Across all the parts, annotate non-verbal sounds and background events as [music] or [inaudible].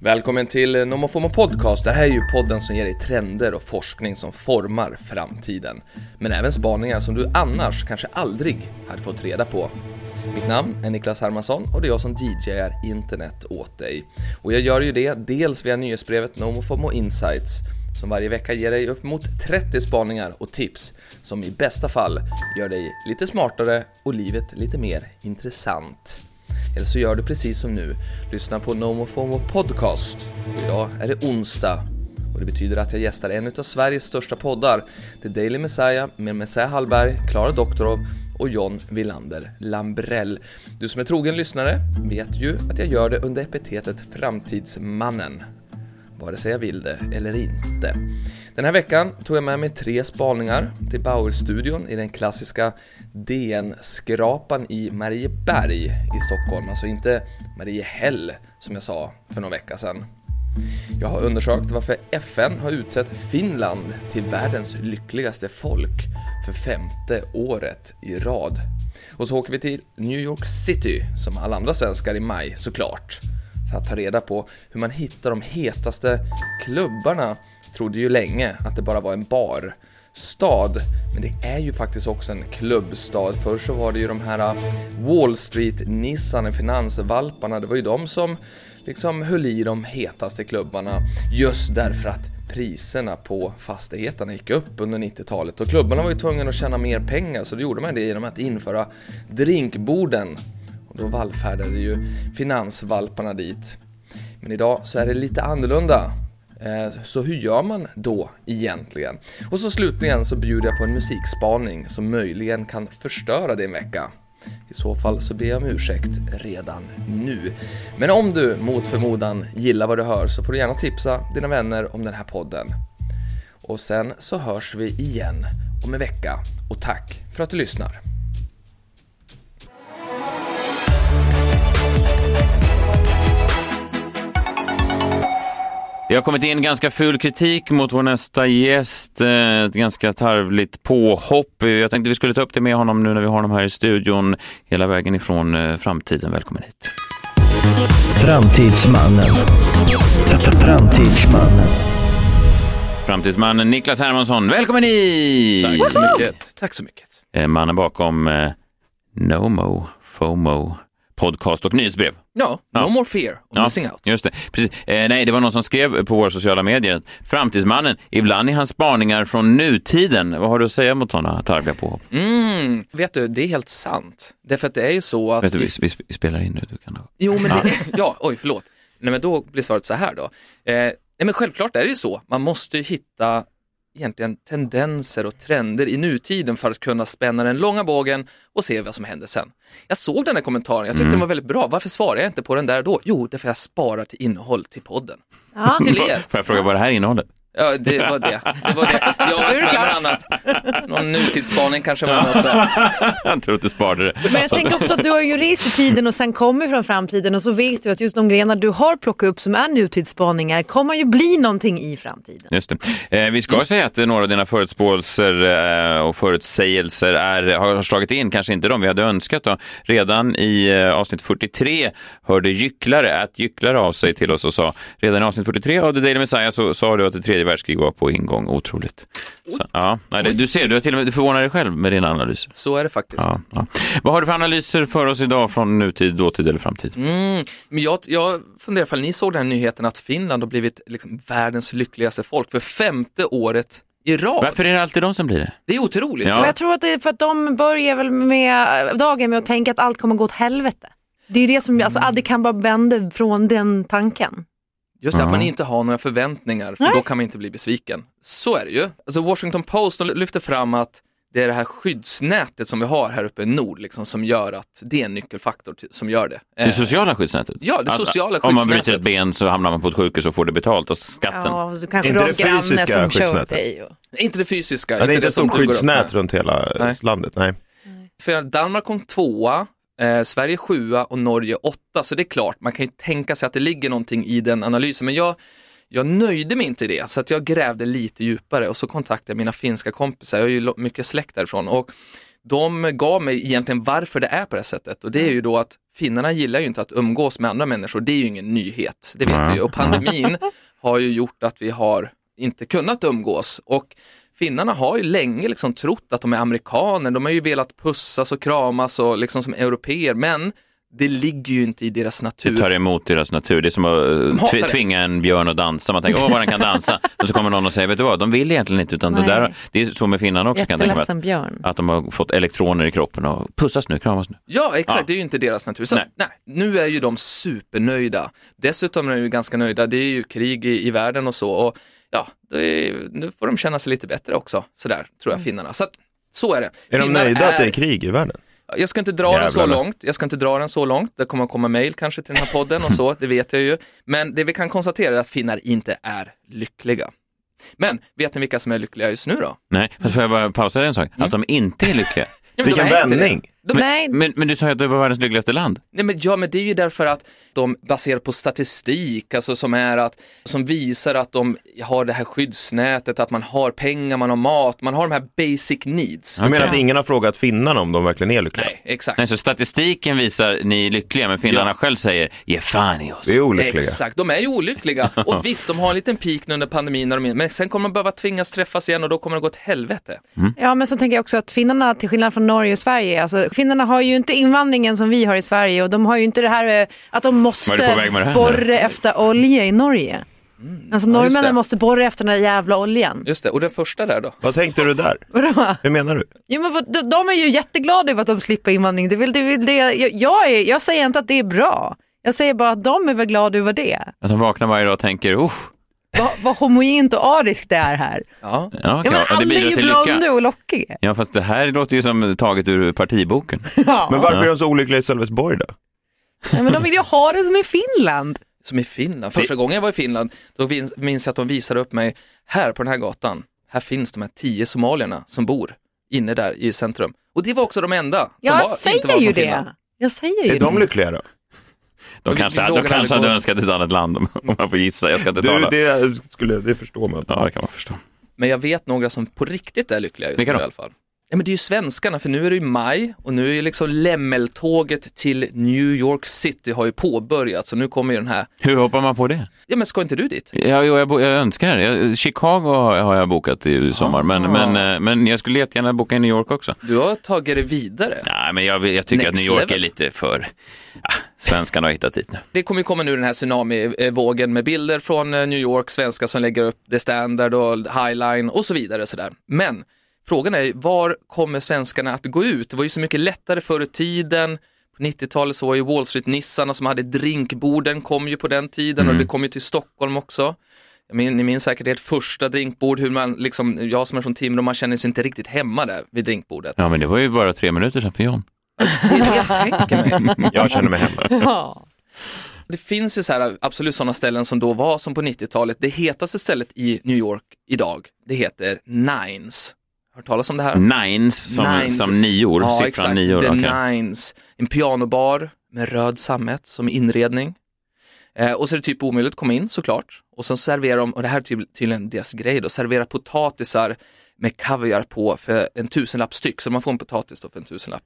Välkommen till NomoFomo Podcast. Det här är ju podden som ger dig trender och forskning som formar framtiden. Men även spaningar som du annars kanske aldrig hade fått reda på. Mitt namn är Niklas Hermansson och det är jag som DJar internet åt dig. Och jag gör ju det dels via nyhetsbrevet NomoFomo Insights som varje vecka ger dig upp mot 30 spaningar och tips som i bästa fall gör dig lite smartare och livet lite mer intressant. Eller så gör du precis som nu, lyssna på NomoFomo Podcast. Idag är det onsdag och det betyder att jag gästar en av Sveriges största poddar, The Daily Messiah med Messiah Hallberg, Klara Doktorov och John Villander Lambrell. Du som är trogen lyssnare vet ju att jag gör det under epitetet Framtidsmannen vare sig jag vill det eller inte. Den här veckan tog jag med mig tre spaningar till Bauer-studion i den klassiska DN-skrapan i Marieberg i Stockholm, alltså inte Mariehäll som jag sa för någon vecka sedan. Jag har undersökt varför FN har utsett Finland till världens lyckligaste folk för femte året i rad. Och så åker vi till New York City, som alla andra svenskar i maj såklart för att ta reda på hur man hittar de hetaste klubbarna. Trodde ju länge att det bara var en bar, stad, men det är ju faktiskt också en klubbstad. Förr så var det ju de här äh, Wall Street-nissarna, finansvalparna, det var ju de som liksom höll i de hetaste klubbarna just därför att priserna på fastigheterna gick upp under 90-talet och klubbarna var ju tvungna att tjäna mer pengar så då gjorde man det genom att införa drinkborden Och då vallfärdade ju finansvalparna dit. Men idag så är det lite annorlunda. Eh, så hur gör man då egentligen? Och så slutligen så bjuder jag på en musikspaning som möjligen kan förstöra din vecka. I så fall så ber jag om ursäkt redan nu. Men om du mot förmodan gillar vad du hör så får du gärna tipsa dina vänner om den här podden. Och sen så hörs vi igen om en vecka och tack för att du lyssnar. Det har kommit in ganska ful kritik mot vår nästa gäst. Eh, ett ganska tarvligt påhopp. Jag tänkte vi skulle ta upp det med honom nu när vi har honom här i studion hela vägen ifrån eh, framtiden. Välkommen hit. Framtidsmannen. Framtidsmannen. Framtidsmannen Niklas Hermansson, välkommen hit! Tack så mycket. Tack så mycket. Eh, mannen bakom eh, NoMo, FOMO, podcast och nyhetsbrev. Ja, no ja. more fear of ja, missing out. Just det. Precis. Eh, nej, det var någon som skrev på våra sociala medier, Framtidsmannen, ibland är hans spaningar från nutiden. Vad har du att säga mot sådana tarvliga påhopp? Mm, vet du, det är helt sant. Därför att det är ju så att... Vet du, vi, vi, vi spelar in nu, du kan. Jo, men det, ja, oj, förlåt. Nej, men då blir svaret så här då. Eh, nej, men självklart är det ju så. Man måste ju hitta egentligen tendenser och trender i nutiden för att kunna spänna den långa bågen och se vad som händer sen. Jag såg den här kommentaren, jag tyckte mm. den var väldigt bra. Varför svarar jag inte på den där då? Jo, därför jag sparar till innehåll till podden. Ja. Till er. Får jag fråga vad det här innehåller? Ja, det var det. det, var det. Jag har bland annat någon nutidsspaning kanske var något så. [laughs] Jag tror att du sparade det. Men jag tänker också att du har ju rest i tiden och sen kommer från framtiden och så vet du att just de grenar du har plockat upp som är nutidsspaningar kommer ju bli någonting i framtiden. Just det. Eh, vi ska mm. säga att några av dina förutspåelser eh, och förutsägelser är, har slagit in, kanske inte de vi hade önskat. Då. Redan i eh, avsnitt 43 hörde Gycklare, att Gycklare av sig till oss och sa, redan i avsnitt 43 av The Daily Messiah så sa du att det tredje världskrig var på ingång. Otroligt. Så, ja, nej, det, du ser, du har till och med du förvånar dig själv med dina analyser. Så är det faktiskt. Ja, ja. Vad har du för analyser för oss idag från nutid, dåtid eller framtid? Mm, men jag, jag funderar ifall ni såg den här nyheten att Finland har blivit liksom världens lyckligaste folk för femte året i rad. Varför är det alltid de som blir det? Det är otroligt. Ja. jag tror att det är för att de börjar väl med dagen med att tänka att allt kommer gå åt helvete. Det är det som, alltså, det kan bara vända från den tanken. Just det, mm. att man inte har några förväntningar, för Nej. då kan man inte bli besviken. Så är det ju. Alltså Washington Post lyfter fram att det är det här skyddsnätet som vi har här uppe i nord liksom, som gör att det är en nyckelfaktor till, som gör det. Det sociala skyddsnätet? Ja, det sociala att, skyddsnätet. Om man bryter ett ben så hamnar man på ett sjukhus och får det betalt av skatten. Ja, så kanske inte det fysiska skyddsnätet? Och... Inte det fysiska. Ja, det är inte, inte som skyddsnät runt hela Nej. landet. Nej. För Danmark kom tvåa Eh, Sverige sjua och Norge åtta, så det är klart, man kan ju tänka sig att det ligger någonting i den analysen, men jag, jag nöjde mig inte i det, så att jag grävde lite djupare och så kontaktade jag mina finska kompisar, jag har ju mycket släkt därifrån och de gav mig egentligen varför det är på det här sättet. Och det är ju då att finnarna gillar ju inte att umgås med andra människor, det är ju ingen nyhet, det vet vi ju. Och pandemin [laughs] har ju gjort att vi har inte kunnat umgås. Och finnarna har ju länge liksom trott att de är amerikaner, de har ju velat pussas och kramas och liksom som europeer, men det ligger ju inte i deras natur. Det tar emot deras natur. Det är som att tv tvinga en björn att dansa. Man tänker, åh vad den kan dansa. [laughs] och så kommer någon och säger, vet du vad, de vill egentligen inte. Utan det, där, det är så med finnarna också. Kan jag tänka björn. Att de har fått elektroner i kroppen och pussas nu, kramas nu. Ja, exakt. Ja. Det är ju inte deras natur. Så, nej. nej. nu är ju de supernöjda. Dessutom är de ju ganska nöjda. Det är ju krig i, i världen och så. Och ja, är, nu får de känna sig lite bättre också. Sådär, tror jag, mm. finnarna. Så, att, så är det. Är de nöjda är... att det är krig i världen? Jag ska inte dra Jävlarna. den så långt, jag ska inte dra den så långt, det kommer att komma mail kanske till den här podden och så, det vet jag ju. Men det vi kan konstatera är att finnar inte är lyckliga. Men vet ni vilka som är lyckliga just nu då? Nej, fast får jag bara pausa en sak? Mm. Att de inte är lyckliga. [laughs] Ja, Vilken vändning! De, men, men, men, du sa ju att det var världens lyckligaste land. Nej, men, ja, men det är ju därför att de baserar på statistik, alltså som är att, som visar att de har det här skyddsnätet, att man har pengar, man har mat, man har de här basic needs. Du menar att ingen har frågat finnarna om de verkligen är lyckliga? Nej, exakt. Nej, så statistiken visar ni är lyckliga, men finnarna ja. själv säger ge fan i oss. Vi är olyckliga. Exakt, de är ju olyckliga. [laughs] Och visst, de har en liten peak nu under pandemin, när de är, men sen kommer de behöva tvingas träffas igen och då kommer det gå åt helvete. Mm. Ja, men så tänker jag också att finnarna, till skillnad från Norge och Sverige, alltså finnarna har ju inte invandringen som vi har i Sverige och de har ju inte det här eh, att de måste borra efter olja i Norge. Mm. Alltså norrmännen ja, måste borra efter den där jävla oljan. Just det, och den första där då? Vad tänkte du där? Vadå? Hur menar du? Ja, men de, de är ju jätteglada över att de slipper invandring. Det vill, det vill, det, jag, jag, är, jag säger inte att det är bra. Jag säger bara att de är väl glada över det. Att de vaknar varje dag och tänker, usch, vad, vad homogent och ariskt det är här. Ja, ja, ja men alla är ju blonda och lockiga. Ja, fast det här låter ju som taget ur partiboken. [laughs] Ja. Men varför är de så olyckliga i Sölvesborg då? Ja, men de vill ju ha det som i Finland. Som i Finland? Första gången jag var i Finland, då minns jag att de visade upp mig, här på den här gatan, här finns de här tio somalierna som bor inne där i centrum. Och det var också de enda som jag var, säger inte var ju från Finland. det. Jag säger ju är de lyckliga då? De kanske, de kanske hade önskat ett annat land om man får gissa. Jag ska inte tala. det, skulle, det förstår man. Ja, det kan man förstå. Men jag vet några som på riktigt är lyckliga just nu i alla fall. Ja, men det är ju svenskarna, för nu är det ju maj och nu är ju liksom lämmeltåget till New York City har ju påbörjats och nu kommer ju den här. Hur hoppar man på det? Ja, men ska inte du dit? Ja, jo, jag, jag önskar. Jag, Chicago har jag bokat i sommar, men, ah. men, eh, men jag skulle jättegärna boka i New York också. Du har tagit det vidare. Nej, men jag, jag tycker Next att New York level. är lite för... Svenskarna har hittat hit nu. Det kommer ju komma nu den här tsunamivågen med bilder från eh, New York, svenskar som lägger upp The Standard och Highline och så vidare. Så där. Men Frågan är var kommer svenskarna att gå ut? Det var ju så mycket lättare förr i tiden. På 90-talet så var ju Wall Street-nissarna som hade drinkborden kom ju på den tiden mm. och det kom ju till Stockholm också. ni minns säkert ert första drinkbord, hur man liksom, jag som är från Timrå, man känner sig inte riktigt hemma där vid drinkbordet. Ja, men det var ju bara tre minuter sedan för John. Det är det jag tänker mig. [laughs] Jag känner mig hemma. Ja. Det finns ju så här, absolut sådana ställen som då var som på 90-talet. Det hetaste stället i New York idag, det heter Nines. Hört talas om det här? Nines som, Nines. som nior, ja, siffran exakt. nior. The okay. Nines, en pianobar med röd sammet som inredning. Eh, och så är det typ omöjligt att komma in såklart. Och så serverar de, och det här är tydligen deras grej då, servera potatisar med kaviar på för en tusenlapp styck, så man får en potatis då för en tusenlapp.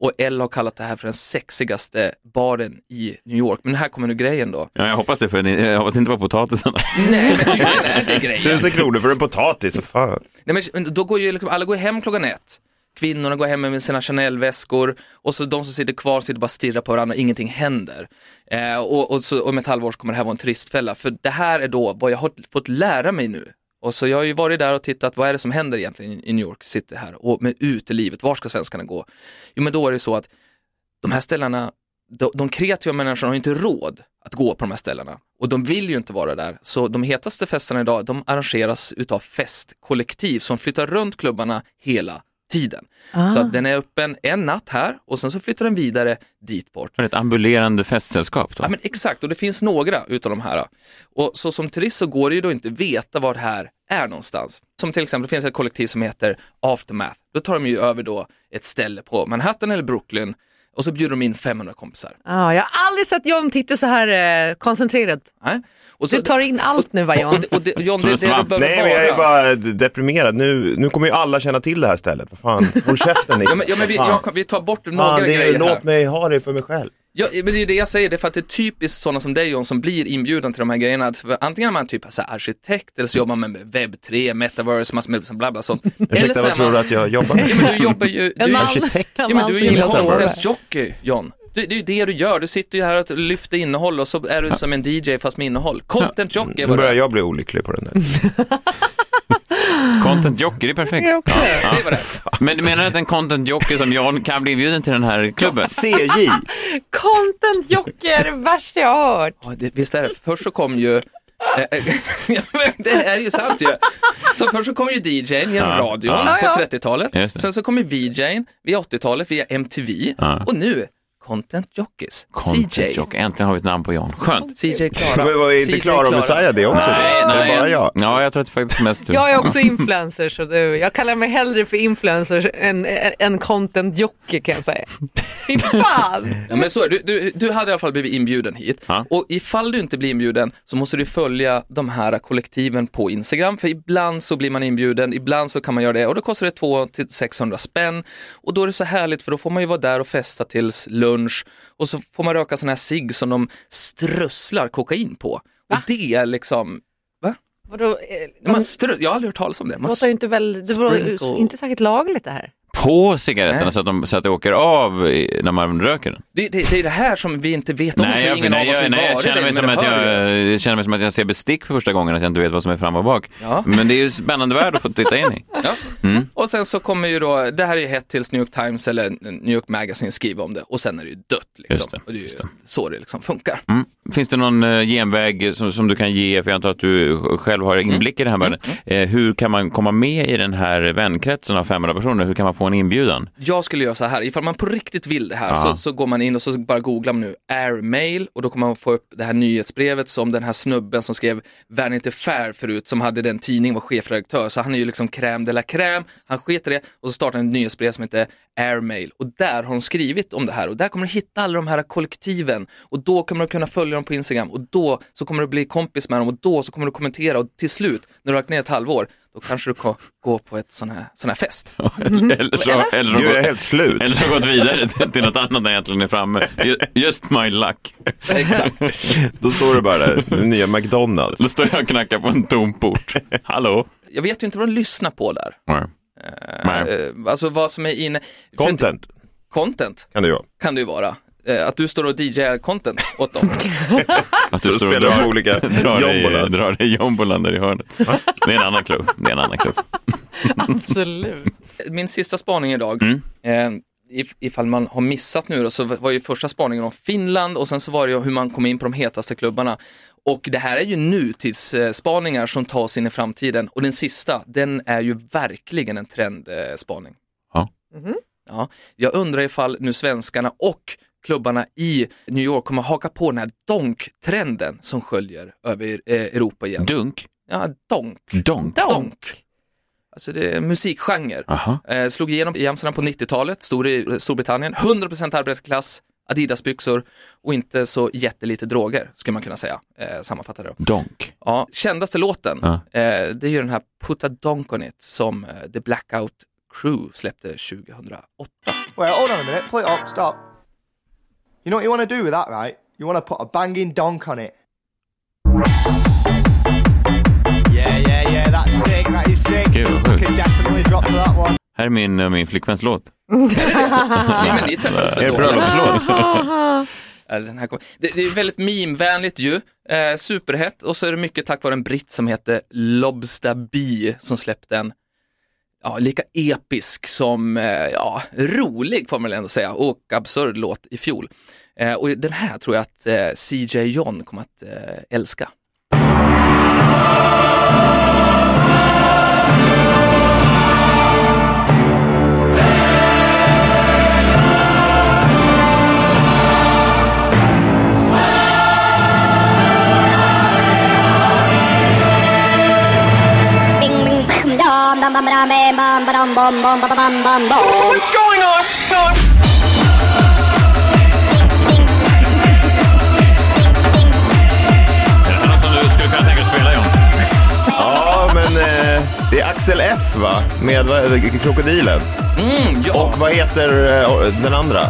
Och Elle har kallat det här för den sexigaste baren i New York, men här kommer nu grejen då. Ja, jag hoppas det, för jag hoppas inte på potatisen. [laughs] Nej, men tydligen är det grejen. Tusen kronor för en potatis, fan. Nej, men då går ju liksom, alla går hem klockan ett. Kvinnorna går hem med sina Chanel-väskor och så de som sitter kvar sitter bara och stirrar på varandra, ingenting händer. Eh, och, och, så, om ett halvår kommer det här vara en turistfälla, för det här är då vad jag har fått lära mig nu och så jag har ju varit där och tittat, vad är det som händer egentligen i New York City här och med utelivet, var ska svenskarna gå? Jo men då är det så att de här ställena, de, de kreativa människorna har ju inte råd att gå på de här ställena och de vill ju inte vara där. Så de hetaste festerna idag, de arrangeras utav festkollektiv som flyttar runt klubbarna hela tiden. Ah. Så att den är öppen en natt här och sen så flyttar den vidare dit bort. Ett ambulerande festsällskap då? Ja men exakt och det finns några utav de här. Och så som turist så går det ju då inte veta var det här är någonstans. Som till exempel det finns ett kollektiv som heter Aftermath. Då tar de ju över då ett ställe på Manhattan eller Brooklyn Och så bjuder de in 500 kompisar. Ja, jag har aldrig sett John titta så här eh, koncentrerad. Nej. Och så, Du tar in allt nu va och, John? och, och det, John, det, det du Nej, men jag är bara deprimerad. Nu, nu kommer ju alla känna till det här stället. Vad fan, håll käften Nick. Ja, men, ja, men vi, jag, vi tar bort några Fan, det är, grejer här. låt mig ha det för mig själv. Ja, men det är det jag säger, det är för att det är typiskt sådana som dig John som blir inbjuden till de här grejerna. För Antingen är man typ så arkitekt eller så jobbar man med webb 3, metaverse, massor med bla bla sånt. Eller Ursäkta, vad tror du att jag jobbar med? ja, men du jobbar ju, du, En man, arkitekt. ja, en men man du är ju en content-jockey John. Det, det är ju det du gör, du sitter ju här och lyfter innehåll och så är du som en DJ fast med innehåll. Content-jockey Nu var börjar jag bli olycklig på den där. [laughs] Content jockey, det är perfekt. Ja. Det var det. Men du menar att en content jockey som John kan bli inbjuden till den här klubben? CJ! [laughs] Content Jocke är det värsta jag har hört. Ja, det, visst är det. Först så kom ju, eh, eh, [laughs] det är ju sant ju. Så först så kom ju DJn genom Ja, radion ja. på Ja, ja. 30-talet. Just det. Sen så kom ju VJn via 80-talet via MTV. Ja. Och nu, Content Jockeys. Content CJ. jockey, äntligen har vi ett namn på John. Skönt. CJ Klara. [laughs] Men var inte Klara och Messiah det också? Nej, Det är nej. bara jag. Ja, jag tror att det faktiskt mest du. Jag är också influencer så du, jag kallar mig hellre för influencer än, än content Jocke kan jag säga. [laughs] Fy fan! Ja, men så du, du, du hade i alla fall blivit inbjuden hit. Ja. Och ifall du inte blir inbjuden så måste du följa de här kollektiven på Instagram. För ibland så blir man inbjuden, ibland så kan man göra det och då kostar det 200-600 spänn. Och då är det så härligt för då får man ju vara där och festa tills lunch och så får man röka sån här cigg som de strösslar kokain på. Och det är liksom, va? Vadå, eh, Man man strö, jag har aldrig hört talas om det. Man låter ju inte väl, det var inte säkert lagligt det här. På cigaretterna Nej. så att, de, så att det åker av i- när man röker den. det, det, det är det här som vi inte vet om, Nej, jag, ingen nej, av oss vill nej, jag, känner det, mig som det att jag, jag känner mig som att jag ser bestick för första gången, att jag inte vet vad som är fram och bak. Ja. Men det är ju spännande värld att få titta in i. [laughs] Ja. Mm. Och sen så kommer ju då, det här är ju hett tills New York Times eller New York Magazine skriver om det och sen är det ju dött. Liksom. Det, och det är ju det. så det liksom funkar. Mm. Finns det någon eh, genväg som, som du kan ge, för jag antar att du själv har Mm. inblick i den här världen. Eh, hur kan man komma med i den här vänkretsen av 500 personer? Hur kan man få en inbjudan? Jag skulle göra så här, ifall man på riktigt vill det här så, så går man in och så bara googlar man nu airmail och då kommer man få upp det här nyhetsbrevet som den här snubben som skrev Vanity Fair förut som hade den tidningen var chefredaktör. Så han är ju liksom crème de la crème, han sket det och så startade han ett nyhetsbrev som heter airmail. Och där har de skrivit om det här och där kommer du hitta alla de här kollektiven. Och då kommer du kunna följa dem på Instagram och då så kommer du bli kompis med dem och då så kommer du kommentera och till slut när du har lagt ner ett halvår då kanske du kan gå på ett sån här, sån här fest. Eller så, eller så, Du är gått, helt slut. eller så gått vidare till, något annat när jag egentligen är framme. Ju- Just my luck. Exakt. Då står det bara där, den nya McDonalds. Då står jag och knackar på en tom port. Hallå? Jag vet ju inte vad de lyssnar på där. Nej. Nej. Eh, Alltså vad som är inne... för Content Content kan det ju vara. kan det ju vara. Eh, Att du står och DJar content åt dem. [laughs] Att du står och drar, olika [laughs] drar, dig, drar dig jombolan där i hörnet. Det är en annan klubb. Det är en annan klubb. [laughs] Absolut. Min sista spaning idag, Mm. eh, if, ifall man har missat nu då, så var ju första spaningen om Finland och sen så var det ju hur man kom in på de hetaste klubbarna. Och det här är ju nutidsspaningar som tas in i framtiden och den sista, den är ju verkligen en trendspaning. Ja. Ja, jag undrar ifall nu svenskarna och klubbarna i New York kommer haka på den här donk-trenden som sköljer över eh, Europa igen. Dunk? Ja, donk. Donk? Donk. Alltså det är musikgenre. Aha. Eh, slog igenom i Amsterdam på 90-talet, stor i Storbritannien, 100% arbetarklass, Adidas-byxor och inte så jättelite droger, skulle man kunna säga, eh, sammanfatta det. Donk? Ja, kändaste låten, Ja. eh, det är ju den här Put a Donk on it som eh, The Blackout Crew släppte 2008. Wait, hold on a minute. It up. Stop. You know what you want to do with that, right? You want to put a banging donk on it. Yeah, yeah, yeah. That's sick. That is sick. Gud, vad sjukt. Could definitely drop to that one. Här är min, eh, min flickväns låt. [laughs] Nej, men ni träffades väl då? bröllopslåt? [laughs] Den här det, det är väldigt meme-vänligt ju, eh, superhett och så är det mycket tack vare en britt som heter Lobster B som släppte en ja, lika episk som eh, ja, rolig får man väl ändå säga och absurd låt i fjol. Eh, och den här tror jag att eh, CJ John kommer att eh, älska. Ja, men eh, det är Axel F va? Med eh, krokodilen. Mm, ja. Och vad heter eh, den andra?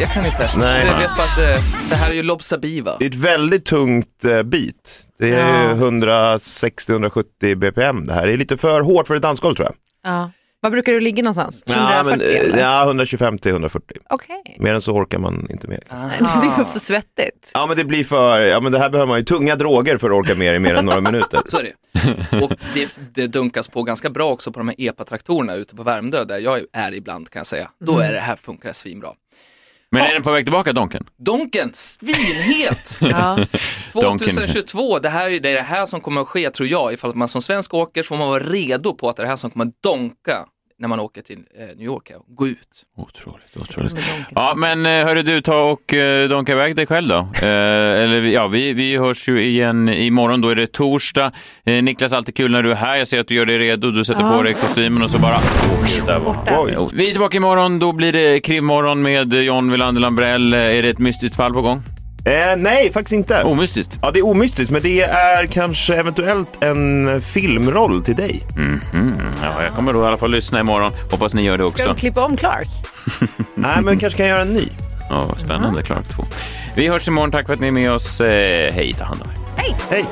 Jag kan inte. Nej. Jag vet bara att det här är ju Lobsabiva. Det är ett väldigt tungt eh, beat det är Ja. 160-170 bpm det här. Det är lite för hårt för ett dansgolv tror jag. Ja. Var brukar du ligga någonstans? Ja, 140 men, eh, ja 125 till 140. Okej. Mer än så orkar man inte med. Nej, [laughs] Det är för svettigt. Ja men det blir för, ja men det här behöver man ju tunga droger för att orka med i mer än några [laughs] minuter. Så är det. Och det, det dunkas på ganska bra också på de här EPA-traktorerna ute på Värmdö där jag är ibland kan jag säga. Då är det här funkar det svinbra. Men är den på väg tillbaka, Donken? Donken, svinhet! [laughs] Ja. 2022, det, här, är- det är det här som kommer att ske tror jag. Ifall att man som svensk åker så får man vara redo på att det är det här som kommer att donka när man åker till eh, New York här och gå ut. Otroligt, otroligt. Ja, men eh, hörru du, ta och eh, donka iväg dig själv då. [laughs] Eh, eller vi- ja, vi, vi hörs ju igen imorgon, då är det torsdag. Eh, Niklas, alltid kul när du är här. Jag ser att du gör dig redo, du sätter på dig kostymen och så bara... Vi är tillbaka imorgon, då blir det krimmorgon med John Wilander Lambrell. Är det ett mystiskt fall på gång? Eh, nej, faktiskt inte. Omystiskt? Ja, det är omystiskt, men det är kanske eventuellt en filmroll till dig. Mm, ja, jag kommer då i alla fall lyssna imorgon. Hoppas ni gör det Ska också. du klippa om Clark? [laughs] Nej, men kanske kan göra en ny. Ja, vad spännande, Clark 2. Vi hörs imorgon, tack för att ni är med oss. Eh, hej, ta hand om er. Hej! Hej!